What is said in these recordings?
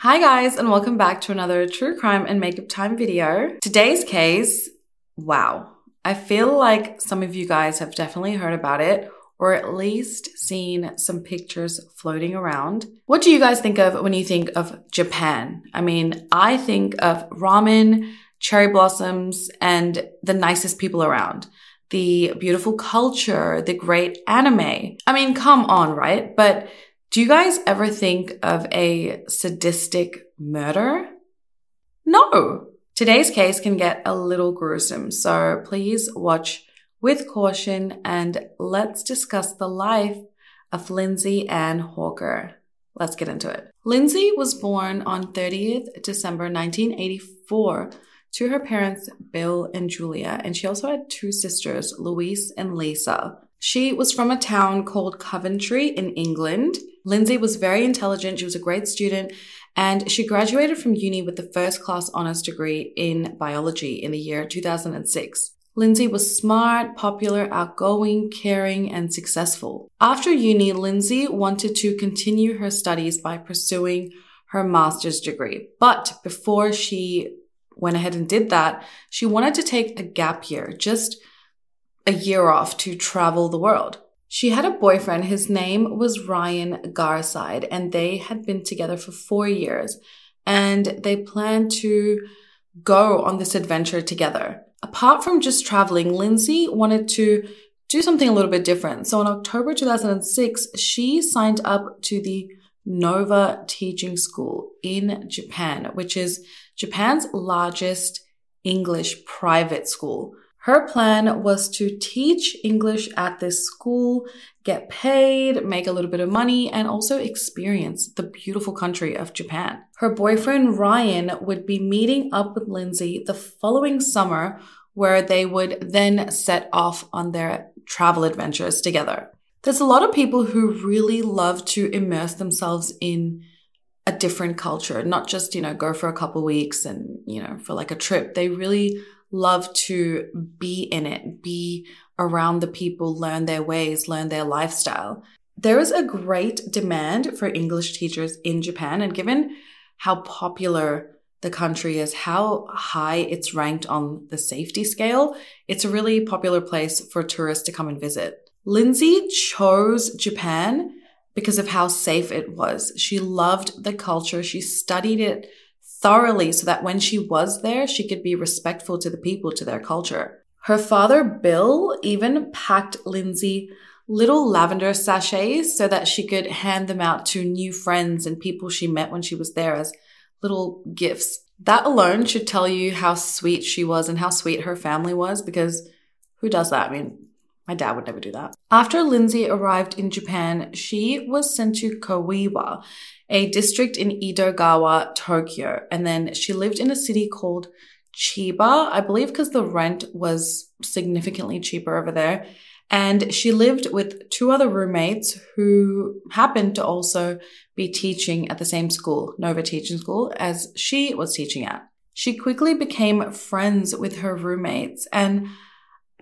Hi guys and welcome back to another true crime and makeup time video. Today's case, wow. I feel like some of you guys have definitely heard about it or at least seen some pictures floating around. What do you guys think of when you think of Japan? I mean, I think of ramen, cherry blossoms, and the nicest people around. The beautiful culture, the great anime. I mean, come on, right? But do you guys ever think of a sadistic murder? No. Today's case can get a little gruesome, so please watch with caution and let's discuss the life of Lindsay Ann Hawker. Let's get into it. Lindsay was born on 30th December 1984 to her parents Bill and Julia, and she also had two sisters, Louise and Lisa. She was from a town called Coventry in England. Lindsay was very intelligent. She was a great student and she graduated from uni with the first class honors degree in biology in the year 2006. Lindsay was smart, popular, outgoing, caring, and successful. After uni, Lindsay wanted to continue her studies by pursuing her master's degree. But before she went ahead and did that, she wanted to take a gap year, just a year off to travel the world. She had a boyfriend. His name was Ryan Garside, and they had been together for four years. And they planned to go on this adventure together. Apart from just traveling, Lindsay wanted to do something a little bit different. So in October 2006, she signed up to the Nova Teaching School in Japan, which is Japan's largest English private school. Her plan was to teach English at this school, get paid, make a little bit of money, and also experience the beautiful country of Japan. Her boyfriend Ryan would be meeting up with Lindsay the following summer, where they would then set off on their travel adventures together. There's a lot of people who really love to immerse themselves in a different culture, not just, you know, go for a couple weeks and, you know, for like a trip. They really love to be in it, be around the people, learn their ways, learn their lifestyle. There is a great demand for English teachers in Japan, and given how popular the country is, how high it's ranked on the safety scale, it's a really popular place for tourists to come and visit. Lindsay chose Japan because of how safe it was. She loved the culture. She studied it thoroughly so that when she was there, she could be respectful to the people, to their culture. Her father, Bill, even packed Lindsay little lavender sachets so that she could hand them out to new friends and people she met when she was there as little gifts. That alone should tell you how sweet she was and how sweet her family was because who does that? I mean, my dad would never do that. After Lindsay arrived in Japan, she was sent to Koiwa, a district in Edogawa, Tokyo. And then she lived in a city called Chiba, I believe because the rent was significantly cheaper over there. And she lived with two other roommates who happened to also be teaching at the same school, Nova Teaching School, as she was teaching at. She quickly became friends with her roommates and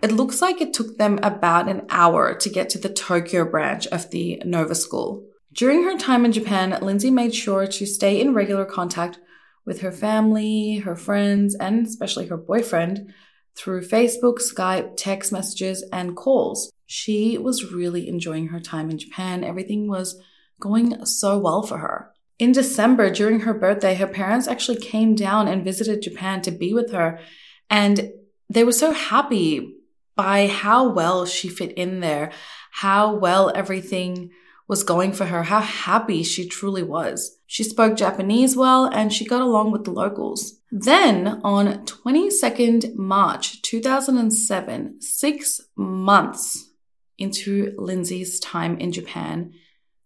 it looks like it took them about an hour to get to the Tokyo branch of the Nova School. During her time in Japan, Lindsay made sure to stay in regular contact with her family, her friends, and especially her boyfriend through Facebook, Skype, text messages, and calls. She was really enjoying her time in Japan. Everything was going so well for her. In December, during her birthday, her parents actually came down and visited Japan to be with her. And they were so happy by how well she fit in there, how well everything was going for her, how happy she truly was. She spoke Japanese well and she got along with the locals. Then on 22nd March 2007, six months into Lindsay's time in Japan,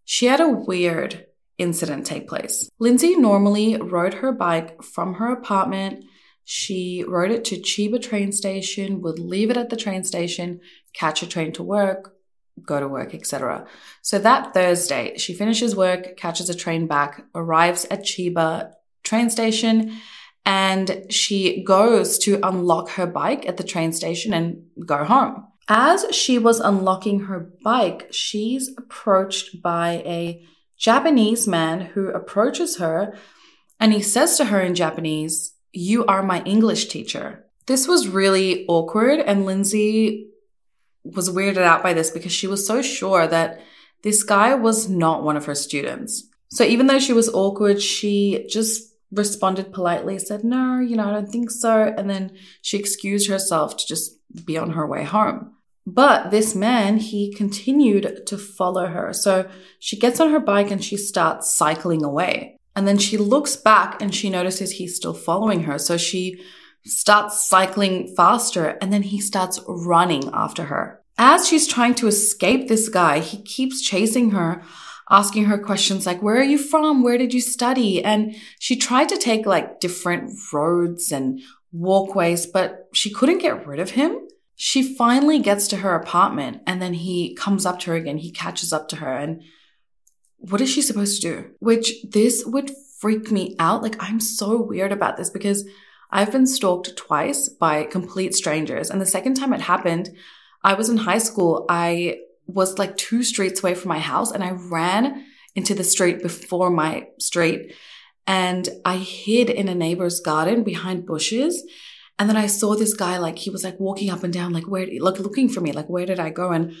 she had a weird incident take place. Lindsay normally rode her bike from her apartment. She rode it to Chiba train station, would leave it at the train station, catch a train to work, go to work, etc. So that Thursday, she finishes work, catches a train back, arrives at Chiba train station, and she goes to unlock her bike at the train station and go home. As she was unlocking her bike, she's approached by a Japanese man who approaches her And he says to her in Japanese, You are my English teacher. This was really awkward, and Lindsay was weirded out by this because she was so sure that this guy was not one of her students. So even though she was awkward, she just responded politely, said, No, you know, I don't think so. And then she excused herself to just be on her way home. But this man, he continued to follow her. So she gets on her bike and she starts cycling away. And then she looks back and she notices he's still following her. So she starts cycling faster and then he starts running after her. As she's trying to escape this guy, he keeps chasing her, asking her questions like, Where are you from? Where did you study? And she tried to take like different roads and walkways, but she couldn't get rid of him. She finally gets to her apartment and then he comes up to her again. He catches up to her and what is she supposed to do? Which this would freak me out. Like I'm so weird about this because I've been stalked twice by complete strangers. And the second time it happened, I was in high school. I was like two streets away from my house and I ran into the street before my street and I hid in a neighbor's garden behind bushes. And then I saw this guy, like, he was like walking up and down, like, where, like, looking for me, like, where did I go? And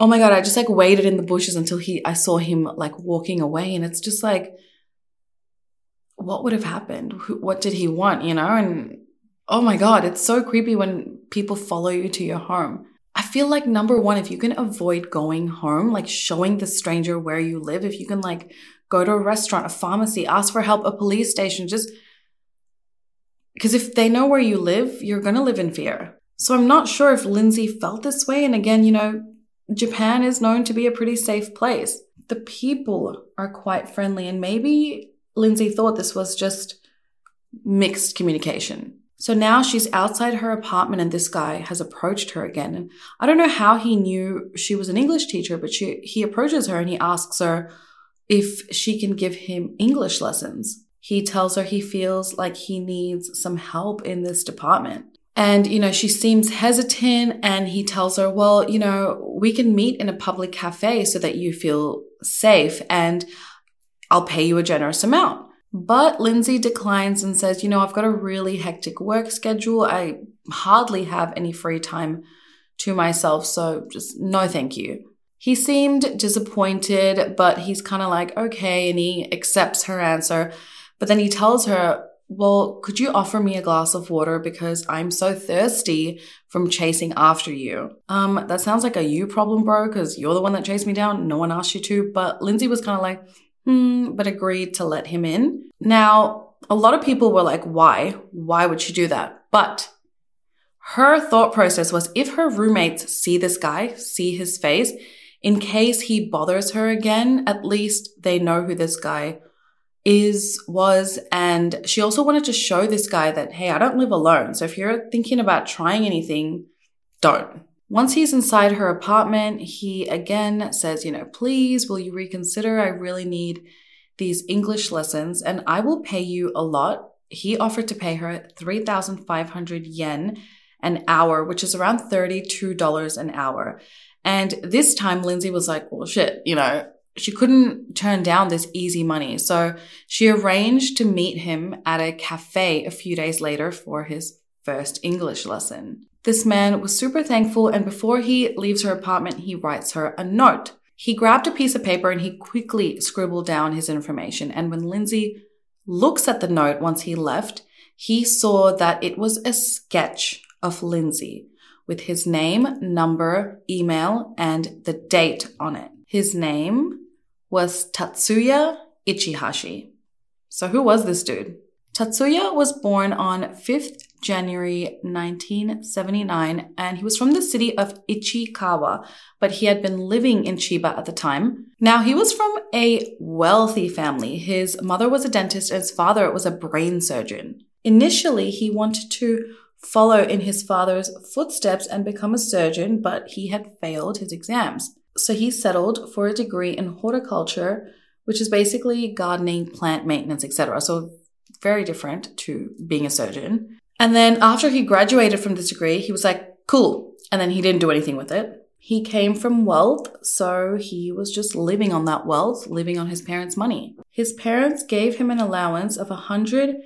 oh my God, I just like waited in the bushes until he, I saw him like walking away. And it's just like, what would have happened? What did he want, you know? And oh my God, it's so creepy when people follow you to your home. I feel like number one, if you can avoid going home, like showing the stranger where you live, if you can like go to a restaurant, a pharmacy, ask for help, a police station, just because if they know where you live, you're going to live in fear. So I'm not sure if Lindsay felt this way. And again, you know, Japan is known to be a pretty safe place. The people are quite friendly, and maybe Lindsay thought this was just mixed communication. So now she's outside her apartment and this guy has approached her again. And I don't know how he knew she was an English teacher, but she, he approaches her and he asks her if she can give him English lessons. He tells her he feels like he needs some help in this department. And, you know, she seems hesitant and he tells her, well, you know, we can meet in a public cafe so that you feel safe and I'll pay you a generous amount. But Lindsay declines and says, you know, I've got a really hectic work schedule. I hardly have any free time to myself. So just no thank you. He seemed disappointed, but he's kind of like, okay. And he accepts her answer. But then he tells her, well, could you offer me a glass of water because I'm so thirsty from chasing after you? Um, that sounds like a you problem, bro, because you're the one that chased me down. No one asked you to. But Lindsay was kind of like, hmm, but agreed to let him in. Now, a lot of people were like, why? Why would she do that? But her thought process was if her roommates see this guy, see his face, in case he bothers her again, at least they know who this guy is, was, and she also wanted to show this guy that, hey, I don't live alone. So if you're thinking about trying anything, don't. Once he's inside her apartment, he again says, you know, please, will you reconsider? I really need these English lessons and I will pay you a lot. He offered to pay her 3,500 yen an hour, which is around $32 an hour. And this time Lindsay was like, well, shit, you know, she couldn't turn down this easy money. So she arranged to meet him at a cafe a few days later for his first English lesson. This man was super thankful, and before he leaves her apartment, he writes her a note. He grabbed a piece of paper and he quickly scribbled down his information. And when Lindsay looks at the note once he left, he saw that it was a sketch of Lindsay with his name, number, email, and the date on it. His name was Tatsuya Ichihashi. So who was this dude? Tatsuya was born on 5th January 1979 and he was from the city of Ichikawa, but he had been living in Chiba at the time. Now he was from a wealthy family. His mother was a dentist and his father was a brain surgeon. Initially, he wanted to follow in his father's footsteps and become a surgeon, but he had failed his exams. So he settled for a degree in horticulture, which is basically gardening, plant maintenance, etc. So very different to being a surgeon. And then after he graduated from this degree, he was like, cool. And then he didn't do anything with it. He came from wealth, so he was just living on that wealth, living on his parents' money. His parents gave him an allowance of a 100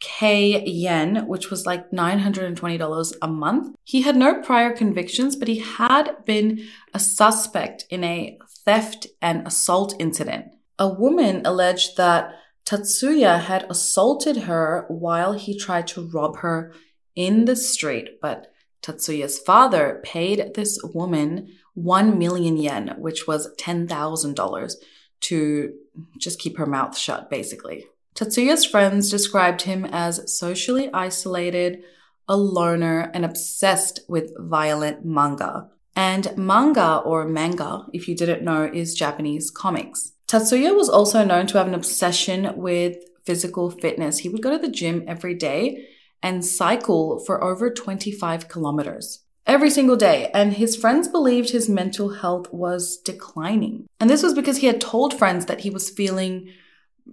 K yen, which was like $920 a month. He had no prior convictions, but he had been a suspect in a theft and assault incident. A woman alleged that Tatsuya had assaulted her while he tried to rob her in the street, but Tatsuya's father paid this woman 1 million yen, which was $10,000, to just keep her mouth shut, basically. Tatsuya's friends described him as socially isolated, a loner, and obsessed with violent manga. And manga or manga, if you didn't know, is Japanese comics. Tatsuya was also known to have an obsession with physical fitness. He would go to the gym every day and cycle for over 25 kilometers every single day, and his friends believed his mental health was declining. And this was because he had told friends that he was feeling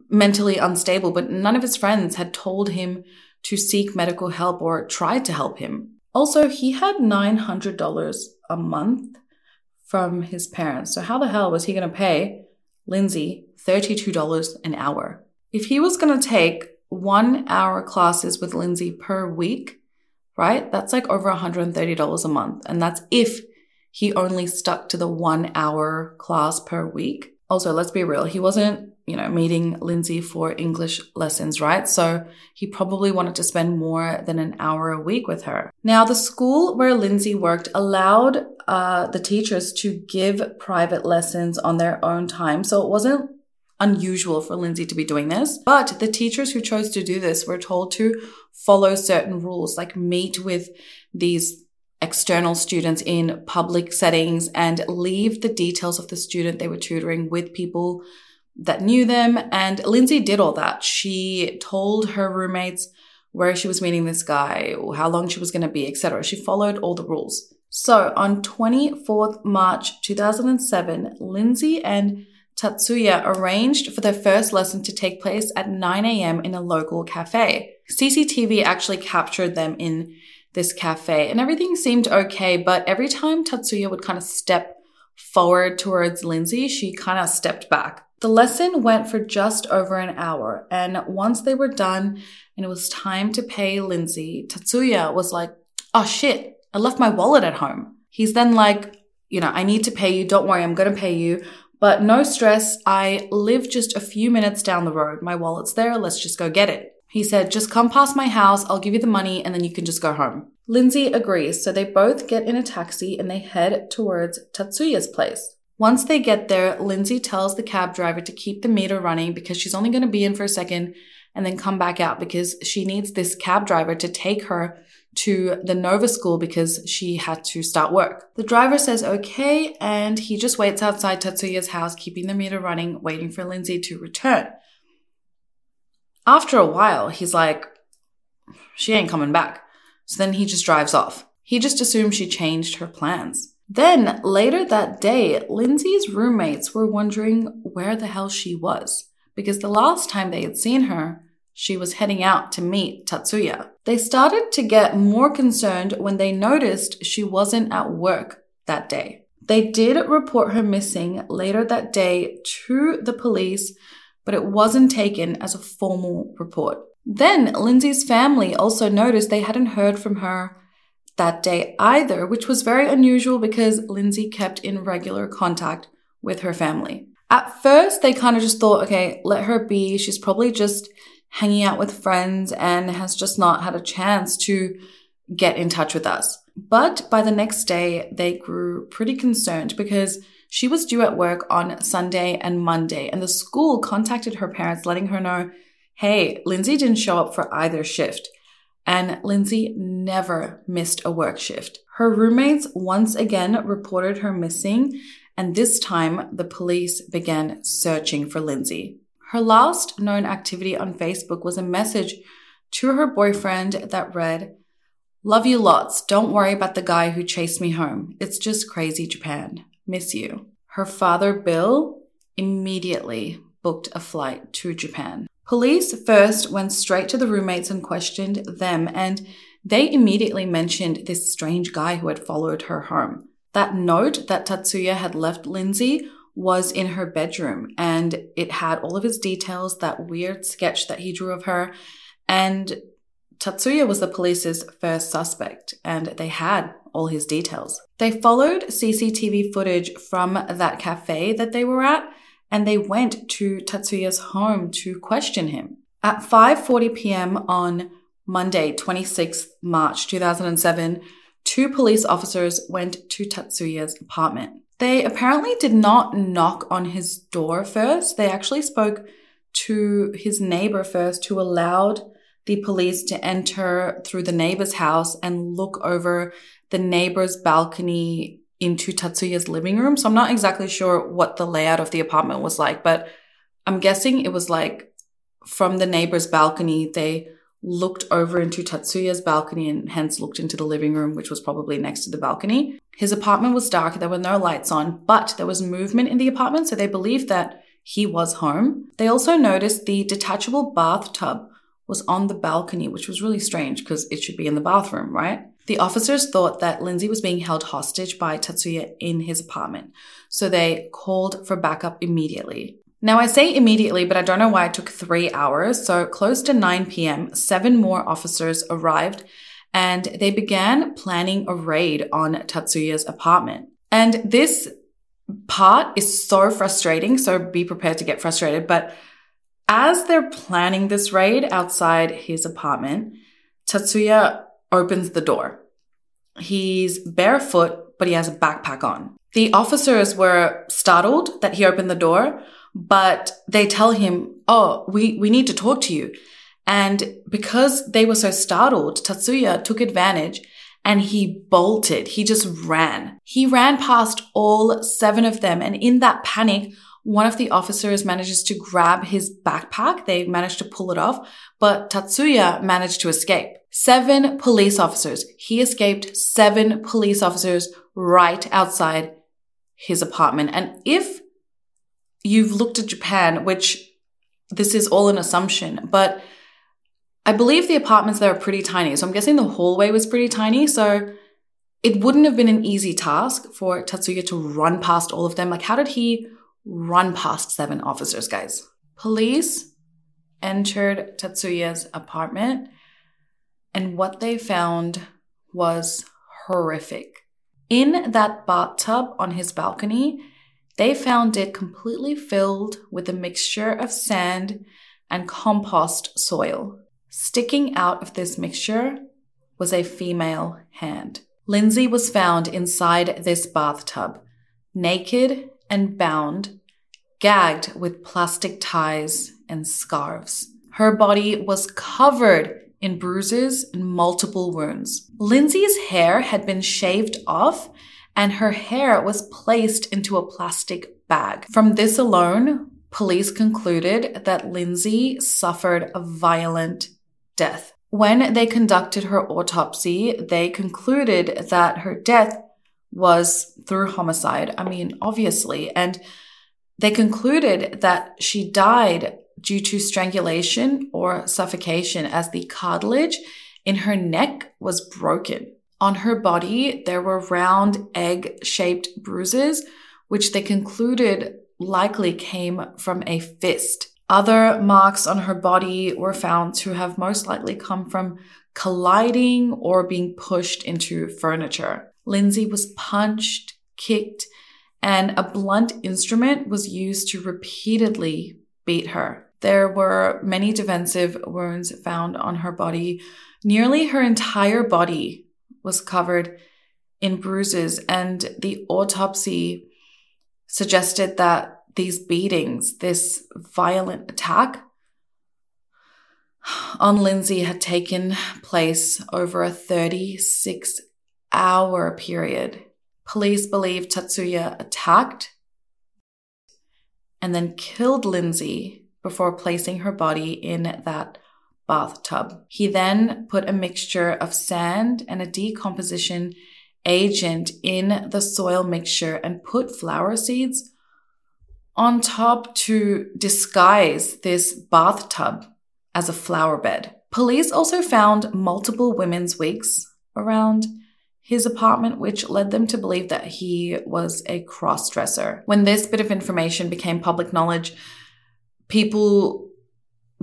mentally unstable, but none of his friends had told him to seek medical help or tried to help him. Also, he had $900 a month from his parents. So, how the hell was he going to pay Lindsay $32 an hour? If he was going to take one hour classes with Lindsay per week, right? That's like over $130 a month. And that's if he only stuck to the one hour class per week. Also, let's be real, he wasn't you know, meeting Lindsay for English lessons, right? So he probably wanted to spend more than an hour a week with her. Now, the school where Lindsay worked allowed uh, the teachers to give private lessons on their own time. So it wasn't unusual for Lindsay to be doing this. But the teachers who chose to do this were told to follow certain rules, like meet with these external students in public settings and leave the details of the student they were tutoring with people that knew them. And Lindsay did all that. She told her roommates where she was meeting this guy, or how long she was going to be, etc. She followed all the rules. So on 24th March 2007, Lindsay and Tatsuya arranged for their first lesson to take place at 9 a.m. in a local cafe. CCTV actually captured them in this cafe and everything seemed okay, but every time Tatsuya would kind of step forward towards Lindsay, she kind of stepped back. The lesson went for just over an hour, and once they were done and it was time to pay Lindsay, Tatsuya was like, Oh shit, I left my wallet at home. He's then like, You know, I need to pay you. Don't worry, I'm to pay you. But no stress. I live just a few minutes down the road. My wallet's there. Let's just go get it. He said, Just come past my house. I'll give you the money and then you can just go home. Lindsay agrees. So they both get in a taxi and they head towards Tatsuya's place. Once they get there, Lindsay tells the cab driver to keep the meter running because she's only going to be in for a second and then come back out because she needs this cab driver to take her to the Nova school because she had to start work. The driver says okay, and he just waits outside Tatsuya's house, keeping the meter running, waiting for Lindsay to return. After a while, he's like, she ain't coming back. So then he just drives off. He just assumes she changed her plans. Then later that day, Lindsay's roommates were wondering where the hell she was because the last time they had seen her, she was heading out to meet Tatsuya. They started to get more concerned when they noticed she wasn't at work that day. They did report her missing later that day to the police, but it wasn't taken as a formal report. Then Lindsay's family also noticed they hadn't heard from her that day either, which was very unusual because Lindsay kept in regular contact with her family. At first, they kind of just thought, okay, let her be. She's probably just hanging out with friends and has just not had a chance to get in touch with us. But by the next day, they grew pretty concerned because she was due at work on Sunday and Monday, and the school contacted her parents, letting her know, hey, Lindsay didn't show up for either shift and Lindsay never missed a work shift. Her roommates once again reported her missing, and this time the police began searching for Lindsay. Her last known activity on Facebook was a message to her boyfriend that read, Love you lots. Don't worry about the guy who chased me home. It's just crazy Japan. Miss you. Her father, Bill, immediately booked a flight to Japan. Police first went straight to the roommates and questioned them, and they immediately mentioned this strange guy who had followed her home. That note that Tatsuya had left Lindsay was in her bedroom and it had all of his details, that weird sketch that he drew of her. And Tatsuya was the police's first suspect and they had all his details. They followed CCTV footage from that cafe that they were at and they went to Tatsuya's home to question him. At 5:40 p.m. on Monday, 26 March 2007, two police officers went to Tatsuya's apartment. They apparently did not knock on his door first. They actually spoke to his neighbor first who allowed the police to enter through the neighbor's house and look over the neighbor's balcony into Tatsuya's living room. So I'm not exactly sure what the layout of the apartment was like, but I'm guessing it was like from the neighbor's balcony, they looked over into Tatsuya's balcony and hence looked into the living room, which was probably next to the balcony. His apartment was dark, there were no lights on, but there was movement in the apartment, so they believed that he was home. They also noticed the detachable bathtub was on the balcony, which was really strange because it should be in the bathroom, right? The officers thought that Lindsay was being held hostage by Tatsuya in his apartment, so they called for backup immediately. Now, I say immediately, but I don't know why it took three hours. So, close to 9 p.m., seven more officers arrived and they began planning a raid on Tatsuya's apartment. And this part is so frustrating, so be prepared to get frustrated. But as they're planning this raid outside his apartment, Tatsuya opens the door. He's barefoot, but he has a backpack on. The officers were startled that he opened the door, but they tell him, Oh, we, we need to talk to you. And because they were so startled, Tatsuya took advantage and he bolted. He just ran. He ran past all seven of them. And in that panic, one of the officers manages to grab his backpack. They managed to pull it off, but Tatsuya managed to escape. Seven police officers. He escaped seven police officers right outside his apartment. And if you've looked at Japan, which this is all an assumption, but I believe the apartments there are pretty tiny. So I'm guessing the hallway was pretty tiny. So it wouldn't have been an easy task for Tatsuya to run past all of them. Like, how did he run past seven officers, guys? Police entered Tatsuya's apartment and what they found was horrific. In that bathtub on his balcony, they found it completely filled with a mixture of sand and compost soil. Sticking out of this mixture was a female hand. Lindsay was found inside this bathtub, naked and bound, gagged with plastic ties and scarves. Her body was covered in bruises and multiple wounds. Lindsay's hair had been shaved off and her hair was placed into a plastic bag. From this alone, police concluded that Lindsay suffered a violent death. When they conducted her autopsy, they concluded that her death was through homicide. I mean, obviously. And they concluded that she died due to strangulation or suffocation as the cartilage in her neck was broken. On her body, there were round egg shaped bruises, which they concluded likely came from a fist. Other marks on her body were found to have most likely come from colliding or being pushed into furniture. Lindsay was punched, kicked, and a blunt instrument was used to repeatedly beat her. There were many defensive wounds found on her body. Nearly her entire body was covered in bruises, and the autopsy suggested that these beatings, this violent attack on Lindsay had taken place over a 36 hour period. Police believe Tatsuya attacked and then killed Lindsay before placing her body in that bathtub. He then put a mixture of sand and a decomposition agent in the soil mixture and put flower seeds on top to disguise this bathtub as a flower bed. Police also found multiple women's wigs around his apartment, which led them to believe that he was a cross dresser. When this bit of information became public knowledge, people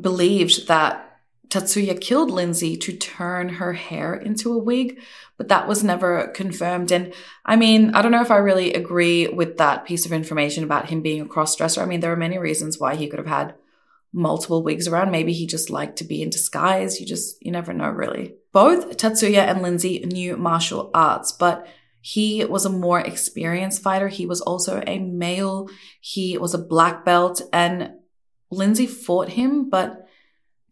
believed that Tatsuya killed Lindsay to turn her hair into a wig, but that was never confirmed. And I mean, I don't know if I really agree with that piece of information about him being a cross dresser. I mean, there are many reasons why he could have had multiple wigs around. Maybe he just liked to be in disguise. You just, you never know really. Both Tatsuya and Lindsay knew martial arts, but he was a more experienced fighter. He was also a male. He was a black belt and Lindsay fought him, but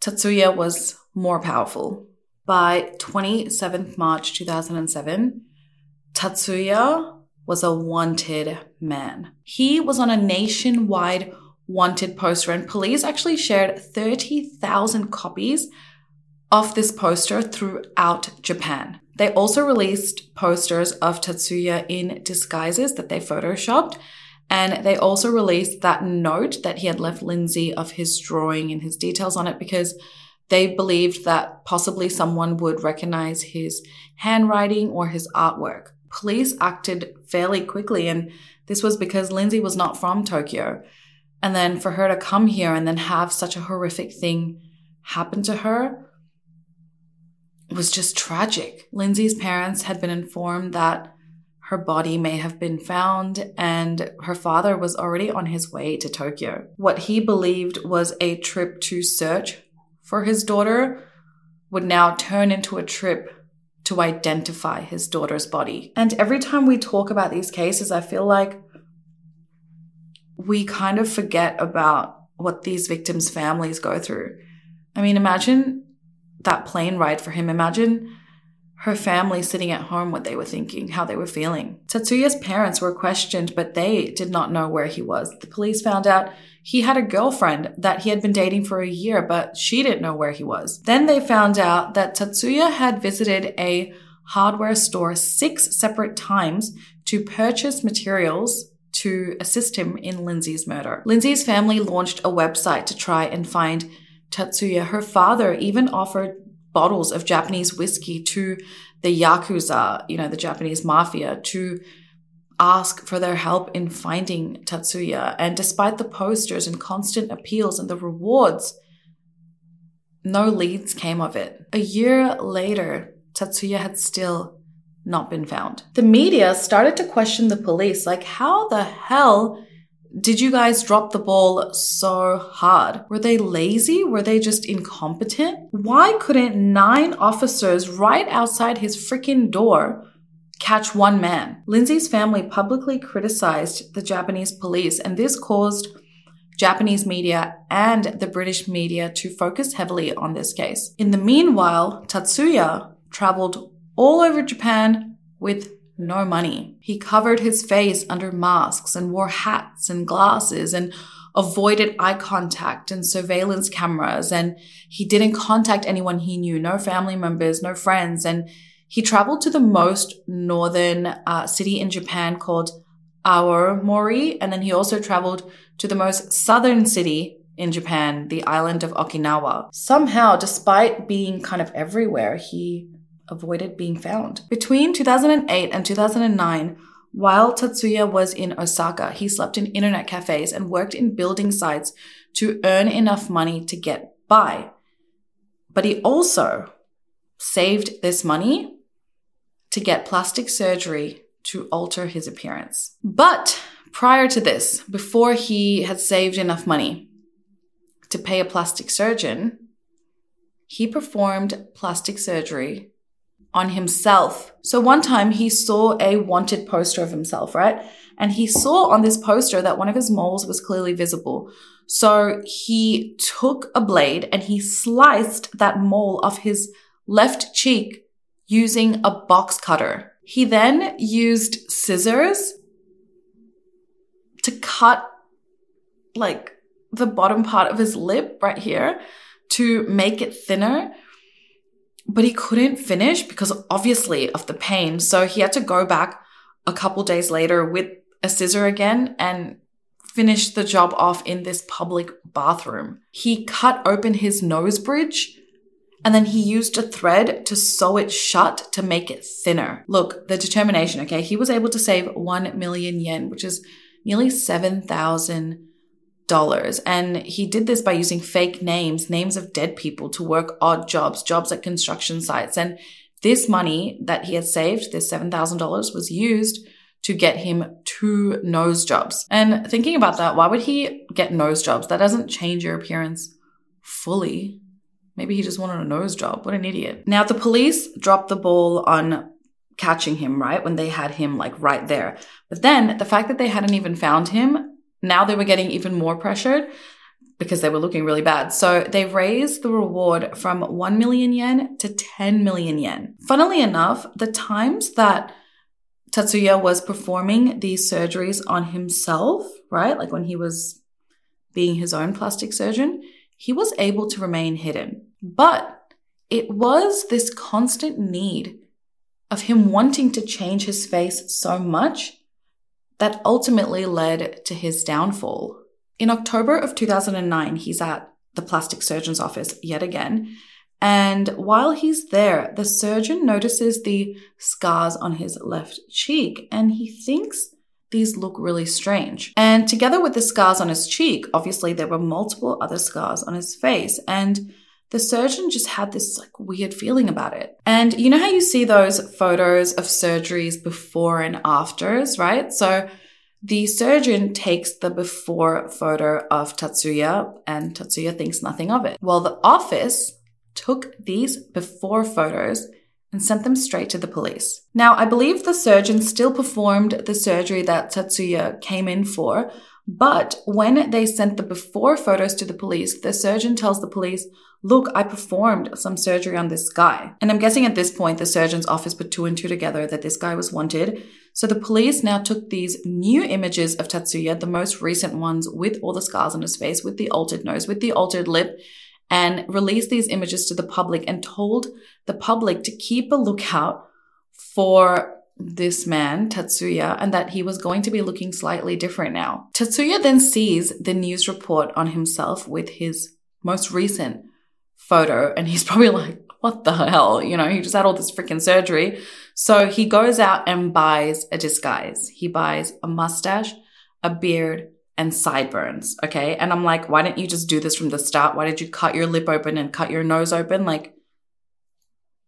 Tatsuya was more powerful. By 27th March 2007, Tatsuya was a wanted man. He was on a nationwide wanted poster, and police actually shared 30,000 copies of this poster throughout Japan. They also released posters of Tatsuya in disguises that they photoshopped. And they also released that note that he had left Lindsay of his drawing and his details on it because they believed that possibly someone would recognize his handwriting or his artwork. Police acted fairly quickly, and this was because Lindsay was not from Tokyo. And then for her to come here and then have such a horrific thing happen to her was just tragic. Lindsay's parents had been informed that her body may have been found and her father was already on his way to Tokyo. What he believed was a trip to search for his daughter would now turn into a trip to identify his daughter's body. And every time we talk about these cases, I feel like we kind of forget about what these victims' families go through. I mean, imagine that plane ride for him. Imagine her family sitting at home, what they were thinking, how they were feeling. Tatsuya's parents were questioned, but they did not know where he was. The police found out he had a girlfriend that he had been dating for a year, but she didn't know where he was. Then they found out that Tatsuya had visited a hardware store six separate times to purchase materials to assist him in Lindsay's murder. Lindsay's family launched a website to try and find Tatsuya. Her father even offered bottles of Japanese whiskey to the Yakuza, you know, the Japanese mafia, to ask for their help in finding Tatsuya. And despite the posters and constant appeals and the rewards, no leads came of it. A year later, Tatsuya had still not been found. The media started to question the police like, how the hell did you guys drop the ball so hard? Were they lazy? Were they just incompetent? Why couldn't nine officers right outside his freaking door catch one man? Lindsay's family publicly criticized the Japanese police, and this caused Japanese media and the British media to focus heavily on this case. In the meanwhile, Tatsuya traveled all over Japan with no money. He covered his face under masks and wore hats and glasses and avoided eye contact and surveillance cameras. And he didn't contact anyone he knew, no family members, no friends. And he traveled to the most northern uh, city in Japan called Aomori. And then he also traveled to the most southern city in Japan, the island of Okinawa. Somehow, despite being kind of everywhere, he avoided being found. Between 2008 and 2009, while Tatsuya was in Osaka, he slept in internet cafes and worked in building sites to earn enough money to get by. But he also saved this money to get plastic surgery to alter his appearance. But prior to this, before he had saved enough money to pay a plastic surgeon, he performed plastic surgery on himself. So one time he saw a wanted poster of himself, right? And he saw on this poster that one of his moles was clearly visible. So he took a blade and he sliced that mole off his left cheek using a box cutter. He then used scissors to cut like the bottom part of his lip right here to make it thinner but he couldn't finish because obviously of the pain. So he had to go back a couple days later with a scissor again and finish the job off in this public bathroom. He cut open his nose bridge and then he used a thread to sew it shut to make it thinner. Look, the determination, okay? He was able to save 1 million yen, which is nearly 7,000 dollars and he did this by using fake names names of dead people to work odd jobs jobs at construction sites and this money that he had saved this $7000 was used to get him two nose jobs and thinking about that why would he get nose jobs that doesn't change your appearance fully Maybe he just wanted a nose job. What an idiot. Now, the police dropped the ball on catching him, right? When they had him like right there. But then the fact that they hadn't even found him, now they were getting even more pressured because they were looking really bad. So they raised the reward from 1 million yen to 10 million yen. Funnily enough, the times that Tatsuya was performing these surgeries on himself, right? Like when he was being his own plastic surgeon, he was able to remain hidden. But it was this constant need of him wanting to change his face so much that ultimately led to his downfall. In October of 2009, he's at the plastic surgeon's office yet again. And while he's there, the surgeon notices the scars on his left cheek and he thinks these look really strange. And together with the scars on his cheek, obviously there were multiple other scars on his face. And the surgeon just had this like weird feeling about it. And you know how you see those photos of surgeries before and afters, right? So the surgeon takes the before photo of Tatsuya and Tatsuya thinks nothing of it. Well, the office took these before photos and sent them straight to the police. Now, I believe the surgeon still performed the surgery that Tatsuya came in for, but when they sent the before photos to the police, the surgeon tells the police, Look, I performed some surgery on this guy. And I'm guessing at this point, the surgeon's office put two and two together that this guy was wanted. So the police now took these new images of Tatsuya, the most recent ones with all the scars on his face, with the altered nose, with the altered lip, and released these images to the public and told the public to keep a lookout for this man, Tatsuya, and that he was going to be looking slightly different now. Tatsuya then sees the news report on himself with his most recent photo, and he's probably like, what the hell? You know, he just had all this freaking surgery. So he goes out and buys a disguise. He buys a mustache, a beard, and sideburns. Okay. And I'm like, why didn't you just do this from the start? Why did you cut your lip open and cut your nose open? Like,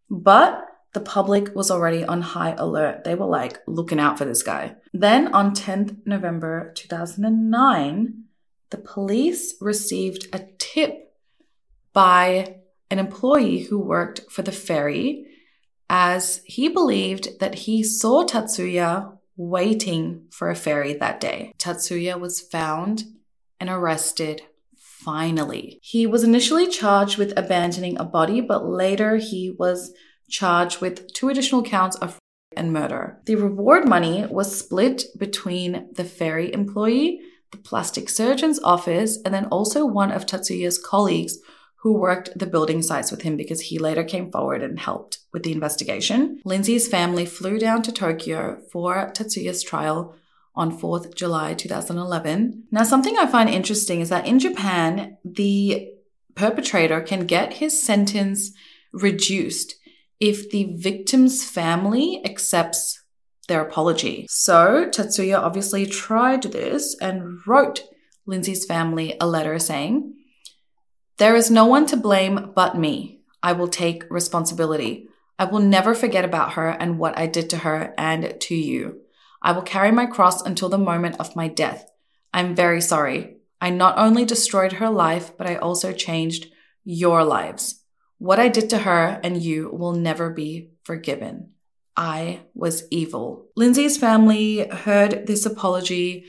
but the public was already on high alert. They were like looking out for this guy. Then on 10th November 2009, the police received a tip by an employee who worked for the ferry as he believed that he saw Tatsuya waiting for a ferry that day. Tatsuya was found and arrested finally. He was initially charged with abandoning a body, but later he was charged with two additional counts of and murder. The reward money was split between the ferry employee, the plastic surgeon's office, and then also one of Tatsuya's colleagues who worked the building sites with him because he later came forward and helped with the investigation. Lindsay's family flew down to Tokyo for Tatsuya's trial on 4th July 2011. Now, something I find interesting is that in Japan, the perpetrator can get his sentence reduced if the victim's family accepts their apology. So, Tatsuya obviously tried this and wrote Lindsay's family a letter saying, there is no one to blame but me. I will take responsibility. I will never forget about her and what I did to her and to you. I will carry my cross until the moment of my death. I'm very sorry. I not only destroyed her life, but I also changed your lives. What I did to her and you will never be forgiven. I was evil. Lindsay's family heard this apology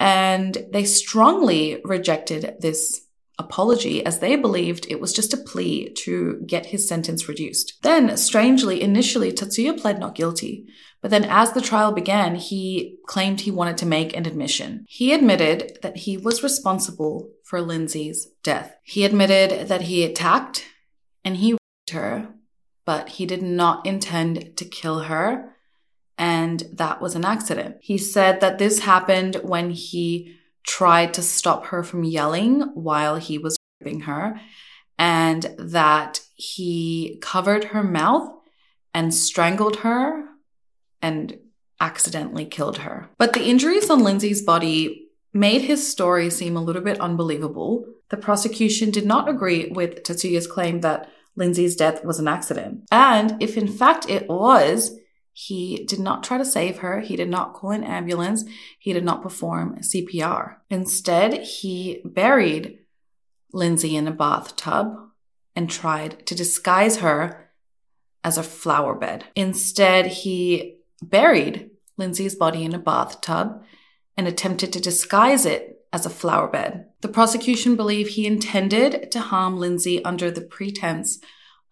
and they strongly rejected this apology as they believed it was just a plea to get his sentence reduced. Then, strangely, initially Tatsuya pled not guilty, but then as the trial began, he claimed he wanted to make an admission. He admitted that he was responsible for Lindsay's death. He admitted that he attacked and he raped her, but he did not intend to kill her, and that was an accident. He said that this happened when he tried to stop her from yelling while he was raping her. and that he covered her mouth and strangled her and accidentally killed her. But the injuries on Lindsay's body made his story seem a little bit unbelievable. The prosecution did not agree with Tatsuya's claim that Lindsay's death was an accident. And if in fact it was, he did not try to save her. He did not call an ambulance. He did not perform CPR. Instead, he buried Lindsay in a bathtub and tried to disguise her as a flower bed. Instead, he buried Lindsay's body in a bathtub and attempted to disguise it as a flower bed. The prosecution believe he intended to harm Lindsay under the pretense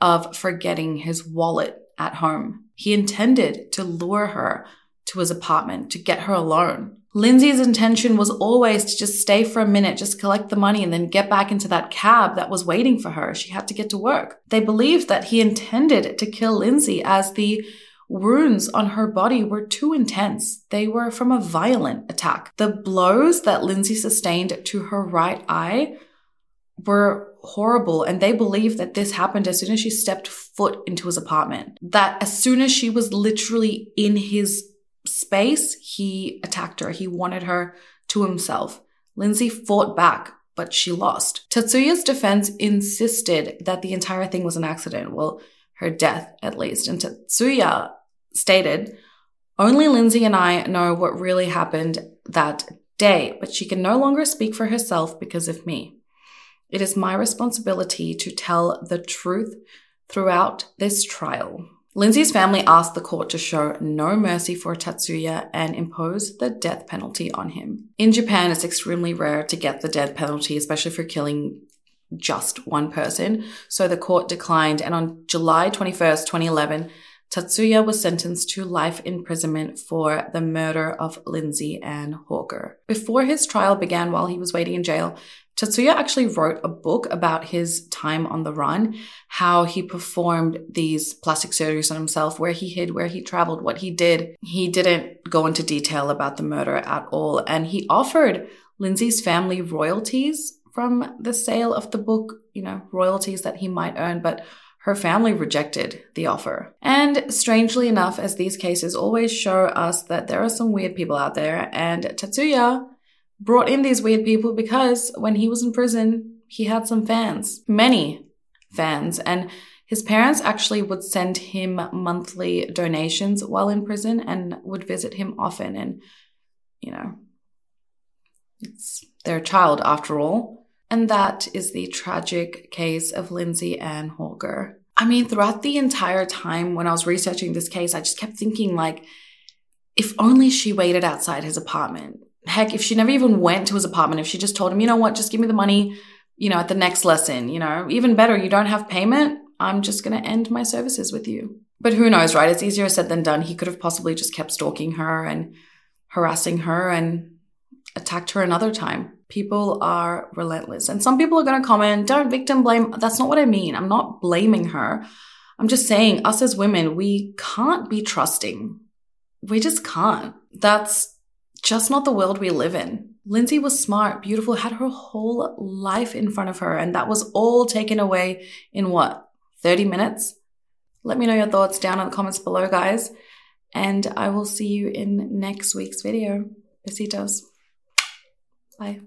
of forgetting his wallet at home. He intended to lure her to his apartment to get her alone. Lindsay's intention was always to just stay for a minute, just collect the money, and then get back into that cab that was waiting for her. She had to get to work. They believed that he intended to kill Lindsay as the wounds on her body were too intense. They were from a violent attack. The blows that Lindsay sustained to her right eye were horrible and they believe that this happened as soon as she stepped foot into his apartment. That as soon as she was literally in his space, he attacked her. He wanted her to himself. Lindsay fought back, but she lost. Tatsuya's defense insisted that the entire thing was an accident. Well, her death at least. And Tatsuya stated, only Lindsay and I know what really happened that day, but she can no longer speak for herself because of me. It is my responsibility to tell the truth throughout this trial. Lindsay's family asked the court to show no mercy for Tatsuya and impose the death penalty on him. In Japan, it's extremely rare to get the death penalty, especially for killing just one person. So the court declined, and on July 21st, 2011, Tatsuya was sentenced to life imprisonment for the murder of Lindsay Ann Hawker. Before his trial began while he was waiting in jail, Tatsuya actually wrote a book about his time on the run, how he performed these plastic surgeries on himself, where he hid, where he traveled, what he did. He didn't go into detail about the murder at all. And he offered Lindsay's family royalties from the sale of the book, you know, royalties that he might earn, but her family rejected the offer. And strangely enough, as these cases always show us that there are some weird people out there, and Tatsuya brought in these weird people because when he was in prison, he had some fans, many fans, and his parents actually would send him monthly donations while in prison and would visit him often. And, you know, it's their child after all. And that is the tragic case of Lindsay Ann Hawker. I mean, throughout the entire time when I was researching this case, I just kept thinking, like, if only she waited outside his apartment heck, if she never even went to his apartment, if she just told him, you know what, just give me the money, you know, at the next lesson, you know, even better, you don't have payment, I'm just going to end my services with you. But who knows, right? It's easier said than done. He could have possibly just kept stalking her and harassing her and attacked her another time. People are relentless. And some people are going to comment, don't victim blame. That's not what I mean. I'm not blaming her. I'm just saying, us as women, we can't be trusting. We just can't. That's just not the world we live in. Lindsay was smart, beautiful, had her whole life in front of her, and that was all taken away in what, 30 minutes? Let me know your thoughts down in the comments below, guys, and I will see you in next week's video. Besitos. Bye.